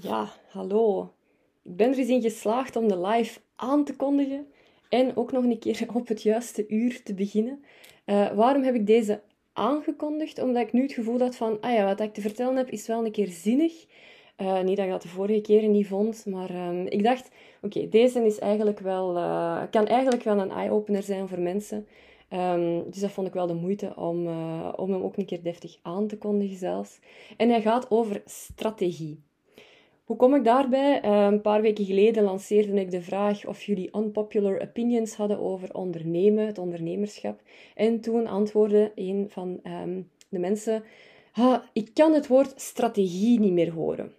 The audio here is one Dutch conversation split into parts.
Ja, hallo. Ik ben er eens in geslaagd om de live aan te kondigen en ook nog een keer op het juiste uur te beginnen. Uh, waarom heb ik deze aangekondigd? Omdat ik nu het gevoel had van, ah ja, wat ik te vertellen heb is wel een keer zinnig. Uh, niet dat ik dat de vorige keren niet vond, maar um, ik dacht, oké, deze is eigenlijk wel, uh, kan eigenlijk wel een eye-opener zijn voor mensen. Um, dus dat vond ik wel de moeite om, om hem ook een keer deftig aan te kondigen zelfs. En hij gaat over strategie. Hoe kom ik daarbij? Uh, een paar weken geleden lanceerde ik de vraag of jullie unpopular opinions hadden over ondernemen, het ondernemerschap. En toen antwoordde een van um, de mensen: Ik kan het woord strategie niet meer horen.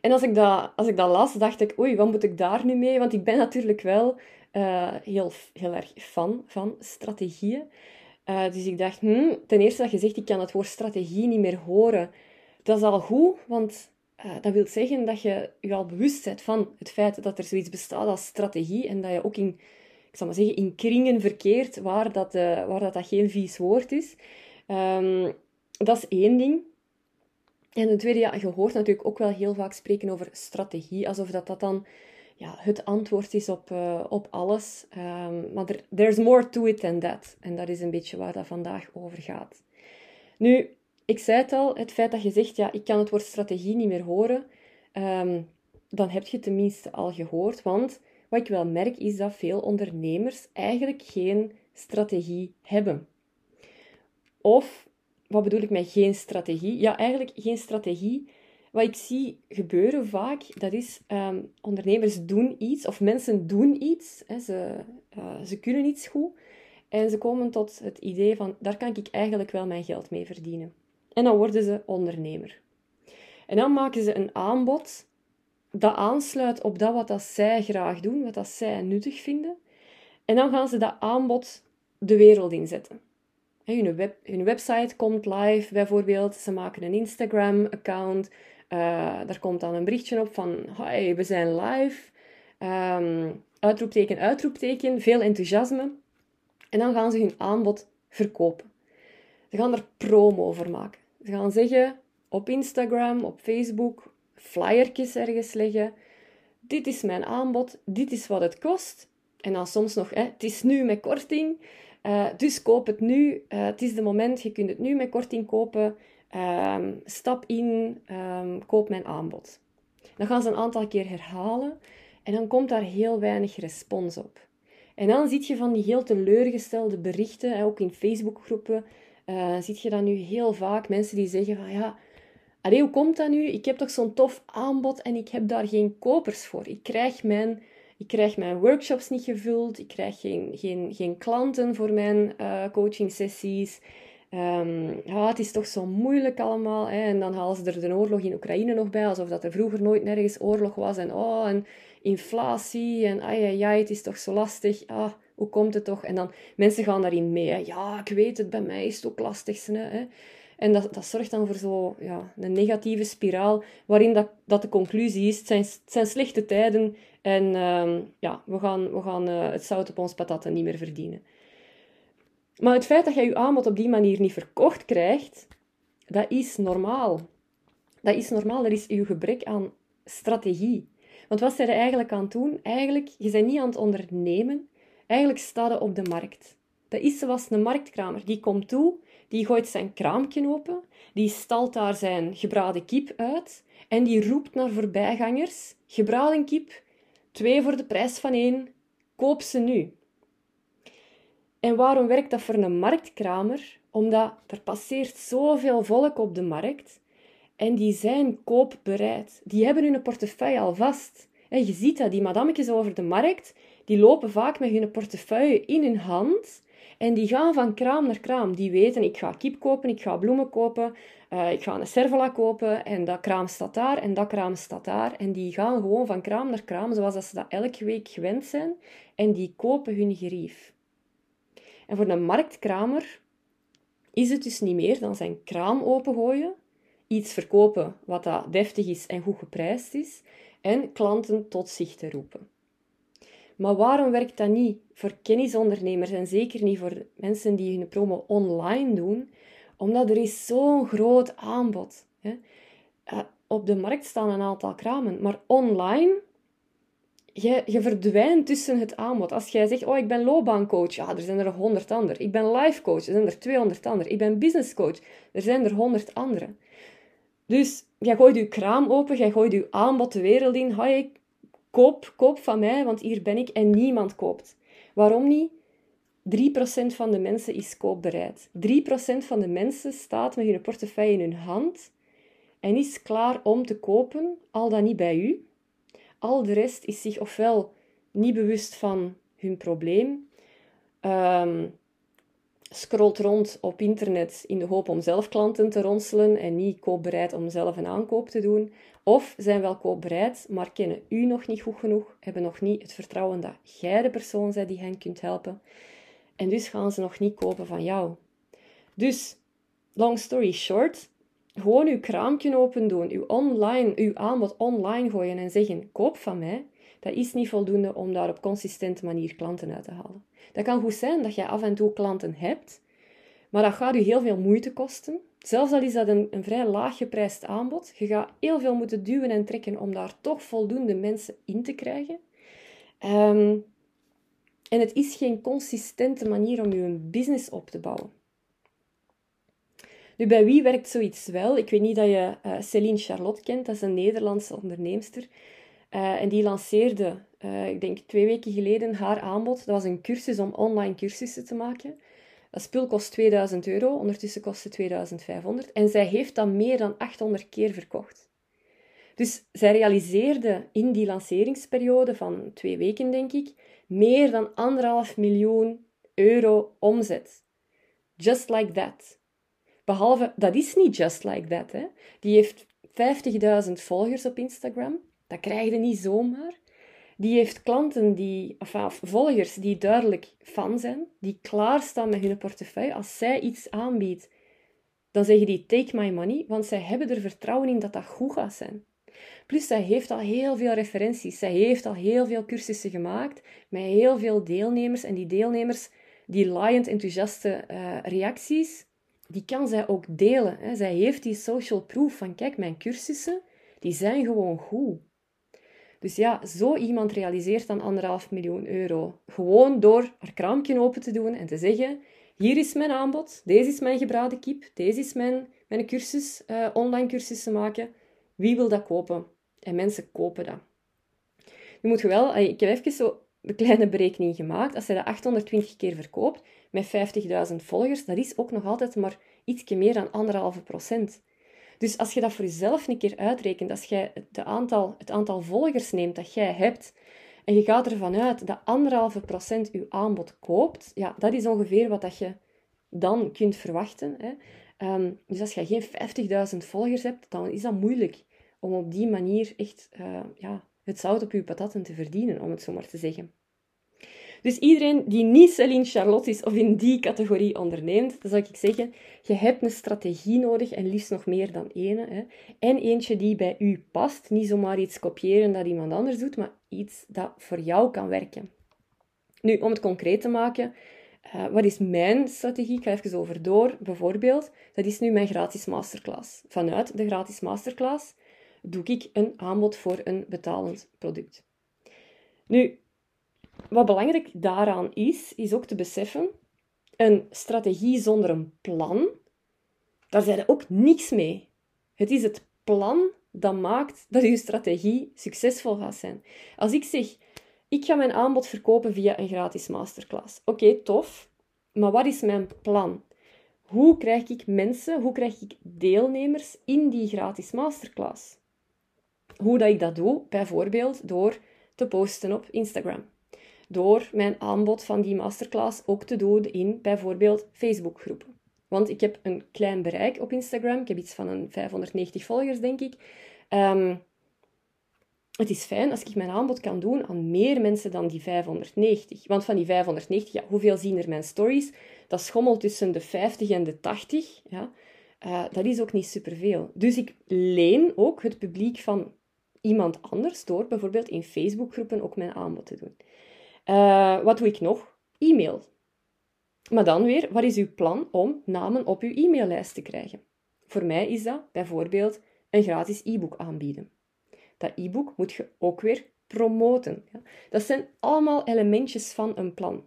En als ik, dat, als ik dat las, dacht ik: Oei, wat moet ik daar nu mee? Want ik ben natuurlijk wel uh, heel, heel erg fan van strategieën. Uh, dus ik dacht: hmm, Ten eerste dat je zegt: Ik kan het woord strategie niet meer horen. Dat is al goed, want uh, dat wil zeggen dat je je al bewust bent van het feit dat er zoiets bestaat als strategie en dat je ook in, ik zal maar zeggen, in kringen verkeert waar dat, uh, waar dat, dat geen vies woord is. Um, dat is één ding. En ten tweede, ja, je hoort natuurlijk ook wel heel vaak spreken over strategie, alsof dat, dat dan ja, het antwoord is op, uh, op alles. Um, maar er, there's more to it than that. En dat is een beetje waar dat vandaag over gaat. Nu, ik zei het al, het feit dat je zegt, ja, ik kan het woord strategie niet meer horen, um, dan heb je het tenminste al gehoord. Want wat ik wel merk, is dat veel ondernemers eigenlijk geen strategie hebben. Of, wat bedoel ik met geen strategie? Ja, eigenlijk geen strategie. Wat ik zie gebeuren vaak, dat is um, ondernemers doen iets, of mensen doen iets, hè, ze, uh, ze kunnen iets goed, en ze komen tot het idee van, daar kan ik eigenlijk wel mijn geld mee verdienen. En dan worden ze ondernemer. En dan maken ze een aanbod dat aansluit op dat wat dat zij graag doen, wat dat zij nuttig vinden. En dan gaan ze dat aanbod de wereld inzetten. Hun, web, hun website komt live bijvoorbeeld. Ze maken een Instagram-account. Uh, daar komt dan een berichtje op van: we zijn live. Um, uitroepteken, uitroepteken. Veel enthousiasme. En dan gaan ze hun aanbod verkopen. Ze gaan er promo over maken. Ze gaan zeggen op Instagram, op Facebook, flyertjes ergens leggen. Dit is mijn aanbod, dit is wat het kost. En dan soms nog, hè, het is nu met korting, uh, dus koop het nu. Uh, het is de moment, je kunt het nu met korting kopen. Uh, stap in, um, koop mijn aanbod. Dan gaan ze een aantal keer herhalen en dan komt daar heel weinig respons op. En dan zie je van die heel teleurgestelde berichten, ook in Facebookgroepen, uh, ziet je dat nu heel vaak. Mensen die zeggen van ja, allee, hoe komt dat nu? Ik heb toch zo'n tof aanbod en ik heb daar geen kopers voor. Ik krijg mijn, ik krijg mijn workshops niet gevuld. Ik krijg geen, geen, geen klanten voor mijn uh, coaching sessies. Um, ja, het is toch zo moeilijk allemaal. Hè? En dan halen ze er de oorlog in Oekraïne nog bij, alsof dat er vroeger nooit nergens oorlog was. En oh, en inflatie en ai, ai, ai, het is toch zo lastig. Ah, hoe komt het toch? En dan, mensen gaan daarin mee. Ja, ik weet het, bij mij is het ook lastig. Hè. En dat, dat zorgt dan voor zo, ja, een negatieve spiraal, waarin dat, dat de conclusie is, het zijn, het zijn slechte tijden en uh, ja, we gaan, we gaan uh, het zout op ons patatten niet meer verdienen. Maar het feit dat je je aanbod op die manier niet verkocht krijgt, dat is normaal. Dat is normaal, er is je gebrek aan strategie. Want wat zijn er eigenlijk aan het doen? Eigenlijk, je bent niet aan het ondernemen, Eigenlijk staat hij op de markt. Dat is zoals een marktkramer. Die komt toe, die gooit zijn kraampje open, die stalt daar zijn gebraden kip uit en die roept naar voorbijgangers: gebraden kip, twee voor de prijs van één, koop ze nu. En waarom werkt dat voor een marktkramer? Omdat er passeert zoveel volk op de markt en die zijn koopbereid. Die hebben hun portefeuille al vast. En je ziet dat, die madammetjes over de markt, die lopen vaak met hun portefeuille in hun hand en die gaan van kraam naar kraam. Die weten, ik ga kip kopen, ik ga bloemen kopen, uh, ik ga een servola kopen en dat kraam staat daar en dat kraam staat daar. En die gaan gewoon van kraam naar kraam, zoals dat ze dat elke week gewend zijn. En die kopen hun gerief. En voor een marktkramer is het dus niet meer dan zijn kraam opengooien, iets verkopen wat dat deftig is en goed geprijsd is, en klanten tot zich te roepen. Maar waarom werkt dat niet voor kennisondernemers en zeker niet voor mensen die hun promo online doen? Omdat er is zo'n groot aanbod. Hè? Uh, op de markt staan een aantal kramen, maar online je, je verdwijnt tussen het aanbod. Als jij zegt, oh, ik ben loopbaancoach, ja, er zijn er honderd anderen. Ik ben life coach, er zijn er 200 anderen. Ik ben business coach, er zijn er honderd anderen. Dus jij gooit je kraam open, jij gooit je aanbod de wereld in. Hoi, koop, koop van mij, want hier ben ik en niemand koopt. Waarom niet? 3% van de mensen is koopbereid. 3% van de mensen staat met hun portefeuille in hun hand en is klaar om te kopen, al dan niet bij u, al de rest is zich ofwel niet bewust van hun probleem, um, scrolt rond op internet in de hoop om zelf klanten te ronselen en niet koopbereid om zelf een aankoop te doen, of zijn wel koopbereid, maar kennen u nog niet goed genoeg, hebben nog niet het vertrouwen dat jij de persoon bent die hen kunt helpen, en dus gaan ze nog niet kopen van jou. Dus, long story short, gewoon uw kraampje open doen, uw, online, uw aanbod online gooien en zeggen: koop van mij, dat is niet voldoende om daar op consistente manier klanten uit te halen. Dat kan goed zijn dat je af en toe klanten hebt, maar dat gaat u heel veel moeite kosten. Zelfs al is dat een, een vrij laag geprijsd aanbod, je gaat heel veel moeten duwen en trekken om daar toch voldoende mensen in te krijgen. Ehm, en het is geen consistente manier om je business op te bouwen. Nu, bij wie werkt zoiets wel? Ik weet niet dat je uh, Céline Charlotte kent, dat is een Nederlandse onderneemster. Uh, en die lanceerde, uh, ik denk twee weken geleden, haar aanbod. Dat was een cursus om online cursussen te maken. Dat spul kost 2000 euro, ondertussen kost het 2500. En zij heeft dat meer dan 800 keer verkocht. Dus zij realiseerde in die lanceringsperiode van twee weken, denk ik, meer dan anderhalf miljoen euro omzet. Just like that. Behalve, dat is niet just like that. Hè. Die heeft 50.000 volgers op Instagram. Dat krijg je niet zomaar. Die heeft klanten, die, of, volgers, die duidelijk fan zijn, die klaarstaan met hun portefeuille. Als zij iets aanbiedt, dan zeggen die take my money, want zij hebben er vertrouwen in dat dat goed gaat zijn. Plus, zij heeft al heel veel referenties. Zij heeft al heel veel cursussen gemaakt met heel veel deelnemers. En die deelnemers, die laaiend enthousiaste uh, reacties, die kan zij ook delen. Hè. Zij heeft die social proof van, kijk, mijn cursussen, die zijn gewoon goed. Dus ja, zo iemand realiseert dan anderhalf miljoen euro. Gewoon door haar kraampje open te doen en te zeggen, hier is mijn aanbod, deze is mijn gebraden kip, deze is mijn, mijn cursus, uh, online cursussen maken. Wie wil dat kopen? En mensen kopen dat. Je moet wel, ik heb even zo een kleine berekening gemaakt. Als je dat 820 keer verkoopt met 50.000 volgers, dat is ook nog altijd maar iets meer dan anderhalve procent. Dus als je dat voor jezelf een keer uitrekent, als jij het aantal, het aantal volgers neemt dat jij hebt, en je gaat ervan uit dat anderhalve procent je aanbod koopt, ja, dat is ongeveer wat dat je dan kunt verwachten. Hè. Um, dus als je geen 50.000 volgers hebt, dan is dat moeilijk om op die manier echt uh, ja, het zout op je patatten te verdienen, om het zo maar te zeggen. Dus iedereen die niet Celine Charlotte is of in die categorie onderneemt, dan zou ik zeggen, je hebt een strategie nodig en liefst nog meer dan ene. Hè. En eentje die bij u past. Niet zomaar iets kopiëren dat iemand anders doet, maar iets dat voor jou kan werken. Nu, om het concreet te maken, uh, wat is mijn strategie? Ik ga even over door. Bijvoorbeeld, dat is nu mijn gratis masterclass. Vanuit de gratis masterclass doe ik een aanbod voor een betalend product. Nu, wat belangrijk daaraan is, is ook te beseffen, een strategie zonder een plan, daar zijn er ook niks mee. Het is het plan dat maakt dat je strategie succesvol gaat zijn. Als ik zeg, ik ga mijn aanbod verkopen via een gratis masterclass. Oké, tof. Maar wat is mijn plan? Hoe krijg ik mensen, hoe krijg ik deelnemers in die gratis masterclass? Hoe dat ik dat doe? Bijvoorbeeld door te posten op Instagram. Door mijn aanbod van die masterclass ook te doen in bijvoorbeeld Facebookgroepen. Want ik heb een klein bereik op Instagram. Ik heb iets van een 590 volgers, denk ik. Um, het is fijn als ik mijn aanbod kan doen aan meer mensen dan die 590. Want van die 590, ja, hoeveel zien er mijn stories? Dat schommelt tussen de 50 en de 80. Ja. Uh, dat is ook niet superveel. Dus ik leen ook het publiek van iemand anders door bijvoorbeeld in Facebookgroepen ook mijn aanbod te doen. Uh, wat doe ik nog? E-mail. Maar dan weer, wat is uw plan om namen op uw e-maillijst te krijgen? Voor mij is dat bijvoorbeeld een gratis e-book aanbieden. Dat e-book moet je ook weer promoten. Dat zijn allemaal elementjes van een plan.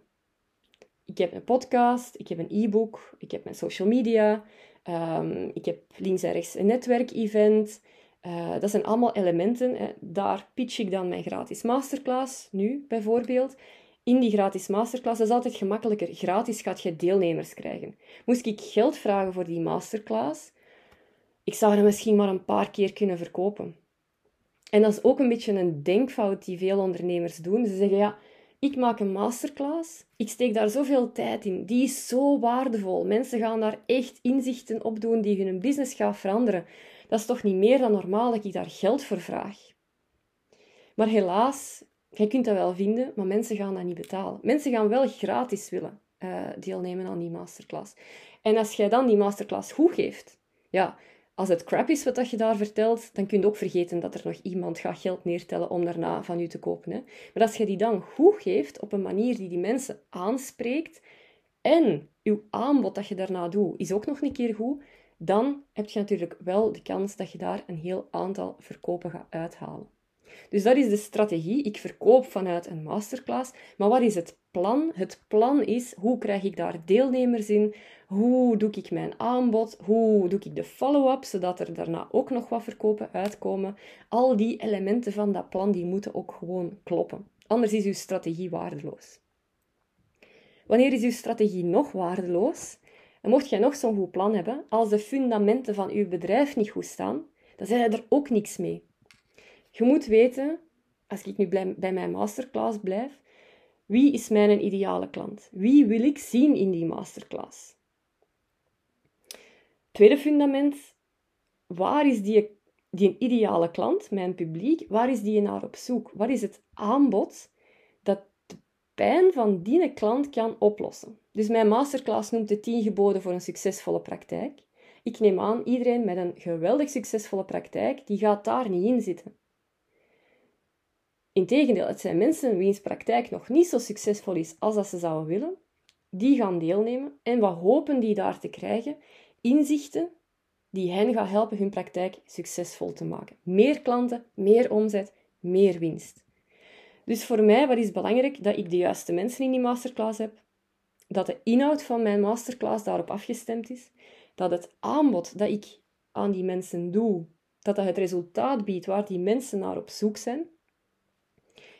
Ik heb een podcast, ik heb een e-book, ik heb mijn social media, ehm, ik heb links en rechts een netwerkevent. Uh, dat zijn allemaal elementen. Hè. Daar pitch ik dan mijn gratis masterclass, nu bijvoorbeeld. In die gratis masterclass, dat is altijd gemakkelijker. Gratis gaat je deelnemers krijgen. Moest ik geld vragen voor die masterclass, ik zou dat misschien maar een paar keer kunnen verkopen. En dat is ook een beetje een denkfout die veel ondernemers doen. Ze zeggen, ja, ik maak een masterclass, ik steek daar zoveel tijd in, die is zo waardevol. Mensen gaan daar echt inzichten op doen die hun business gaan veranderen. Dat is toch niet meer dan normaal dat ik daar geld voor vraag. Maar helaas, je kunt dat wel vinden, maar mensen gaan dat niet betalen. Mensen gaan wel gratis willen uh, deelnemen aan die masterclass. En als jij dan die masterclass goed geeft, ja, als het crap is wat je daar vertelt, dan kun je ook vergeten dat er nog iemand gaat geld neertellen om daarna van je te kopen. Hè? Maar als je die dan goed geeft, op een manier die die mensen aanspreekt, en je aanbod dat je daarna doet, is ook nog een keer goed, dan heb je natuurlijk wel de kans dat je daar een heel aantal verkopen gaat uithalen. Dus dat is de strategie. Ik verkoop vanuit een masterclass. Maar wat is het plan? Het plan is hoe krijg ik daar deelnemers in? Hoe doe ik mijn aanbod? Hoe doe ik de follow-up, zodat er daarna ook nog wat verkopen uitkomen? Al die elementen van dat plan die moeten ook gewoon kloppen. Anders is uw strategie waardeloos. Wanneer is uw strategie nog waardeloos? En mocht jij nog zo'n goed plan hebben, als de fundamenten van uw bedrijf niet goed staan, dan zijn er ook niks mee. Je moet weten, als ik nu bij mijn masterclass blijf, wie is mijn ideale klant? Wie wil ik zien in die masterclass? Tweede fundament, waar is die, die ideale klant, mijn publiek, waar is die naar op zoek? Wat is het aanbod pijn van die klant kan oplossen? Dus mijn masterclass noemt de 10 geboden voor een succesvolle praktijk. Ik neem aan, iedereen met een geweldig succesvolle praktijk, die gaat daar niet in zitten. Integendeel, het zijn mensen wiens praktijk nog niet zo succesvol is als dat ze zouden willen, die gaan deelnemen en wat hopen die daar te krijgen? Inzichten die hen gaan helpen hun praktijk succesvol te maken. Meer klanten, meer omzet, meer winst. Dus voor mij, wat is belangrijk? Dat ik de juiste mensen in die masterclass heb, dat de inhoud van mijn masterclass daarop afgestemd is, dat het aanbod dat ik aan die mensen doe, dat dat het resultaat biedt waar die mensen naar op zoek zijn,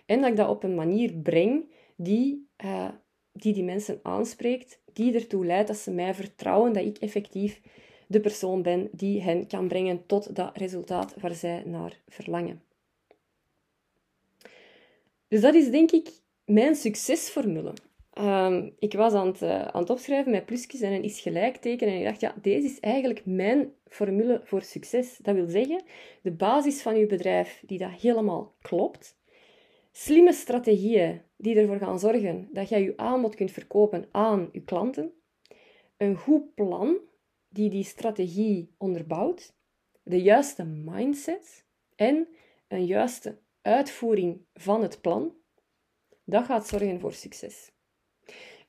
en dat ik dat op een manier breng die, uh, die die mensen aanspreekt, die ertoe leidt dat ze mij vertrouwen dat ik effectief de persoon ben die hen kan brengen tot dat resultaat waar zij naar verlangen. Dus dat is denk ik mijn succesformule. Um, ik was aan het, uh, aan het opschrijven met plusjes en een is gelijkteken en ik dacht, ja, deze is eigenlijk mijn formule voor succes. Dat wil zeggen, de basis van je bedrijf die dat helemaal klopt, Slimme strategieën die ervoor gaan zorgen dat jij je aanbod kunt verkopen aan je klanten. Een goed plan die die strategie onderbouwt. De juiste mindset en een juiste uitvoering van het plan. Dat gaat zorgen voor succes.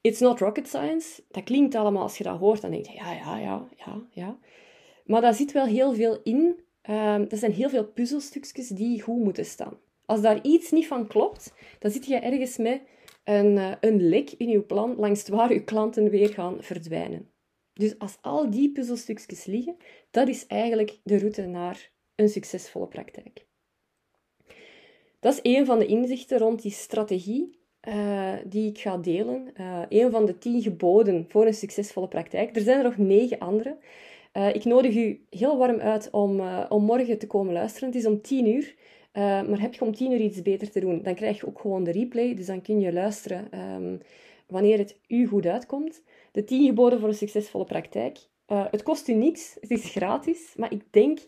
It's not rocket science. Dat klinkt allemaal als je dat hoort, dan denk je ja, ja, ja, ja, ja. Maar daar zit wel heel veel in. Uh, er zijn heel veel puzzelstukjes die goed moeten staan. Als daar iets niet van klopt, dan zit je ergens met een, uh, een lek in je plan langs waar je klanten weer gaan verdwijnen. Dus als al die puzzelstukjes liggen, dat is eigenlijk de route naar een succesvolle praktijk. Dat is een van de inzichten rond die strategie uh, die ik ga delen. Uh, een van de tien geboden voor een succesvolle praktijk. Er zijn er nog negen andere. Uh, ik nodig u heel warm uit om, om morgen te komen luisteren. Het is om tien uur. Maar heb je om tien uur iets beter te doen, dan krijg je ook gewoon de replay. Dus dan kun je luisteren um, wanneer het u goed uitkomt. De tien geboden voor een succesvolle praktijk. Het kost u niks, het is gratis. Maar ik denk,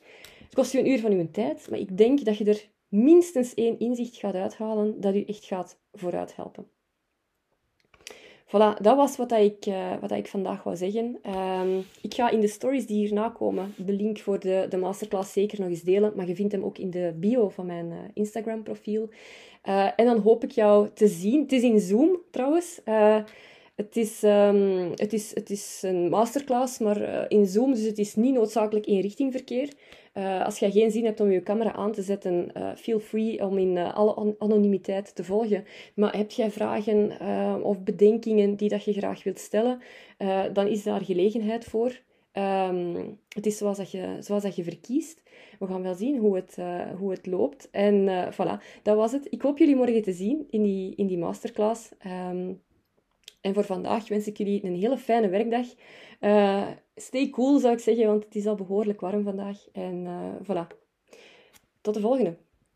het kost u een uur van uw tijd. Maar ik denk dat je er minstens één inzicht gaat uithalen dat u echt gaat vooruit helpen. Voilà, dat was wat, ik, uh, wat ik vandaag wou zeggen. Um, ik ga in de stories die hierna komen de link voor de, de masterclass zeker nog eens delen. Maar je vindt hem ook in de bio van mijn uh, Instagram profiel. Uh, en dan hoop ik jou te zien. Het is in Zoom trouwens. het, is, um, het, is, het is een masterclass, maar in Zoom. Dus het is niet noodzakelijk richting verkeer. Uh, als je geen zin hebt om je camera aan te zetten, uh, feel free om in uh, alle anonimiteit te volgen. Maar heb jij vragen of bedenkingen die dat je graag wilt stellen, dan is daar gelegenheid voor. Um, het is zoals dat, je, zoals dat je verkiest. We gaan wel zien hoe het, hoe het loopt. En voilà, dat was het. Ik hoop jullie morgen te zien in die, in die masterclass. Um, en voor vandaag wens ik jullie een hele fijne werkdag. Uh, stay cool zou ik zeggen, want het is al behoorlijk warm vandaag. En uh, voilà. Tot de volgende.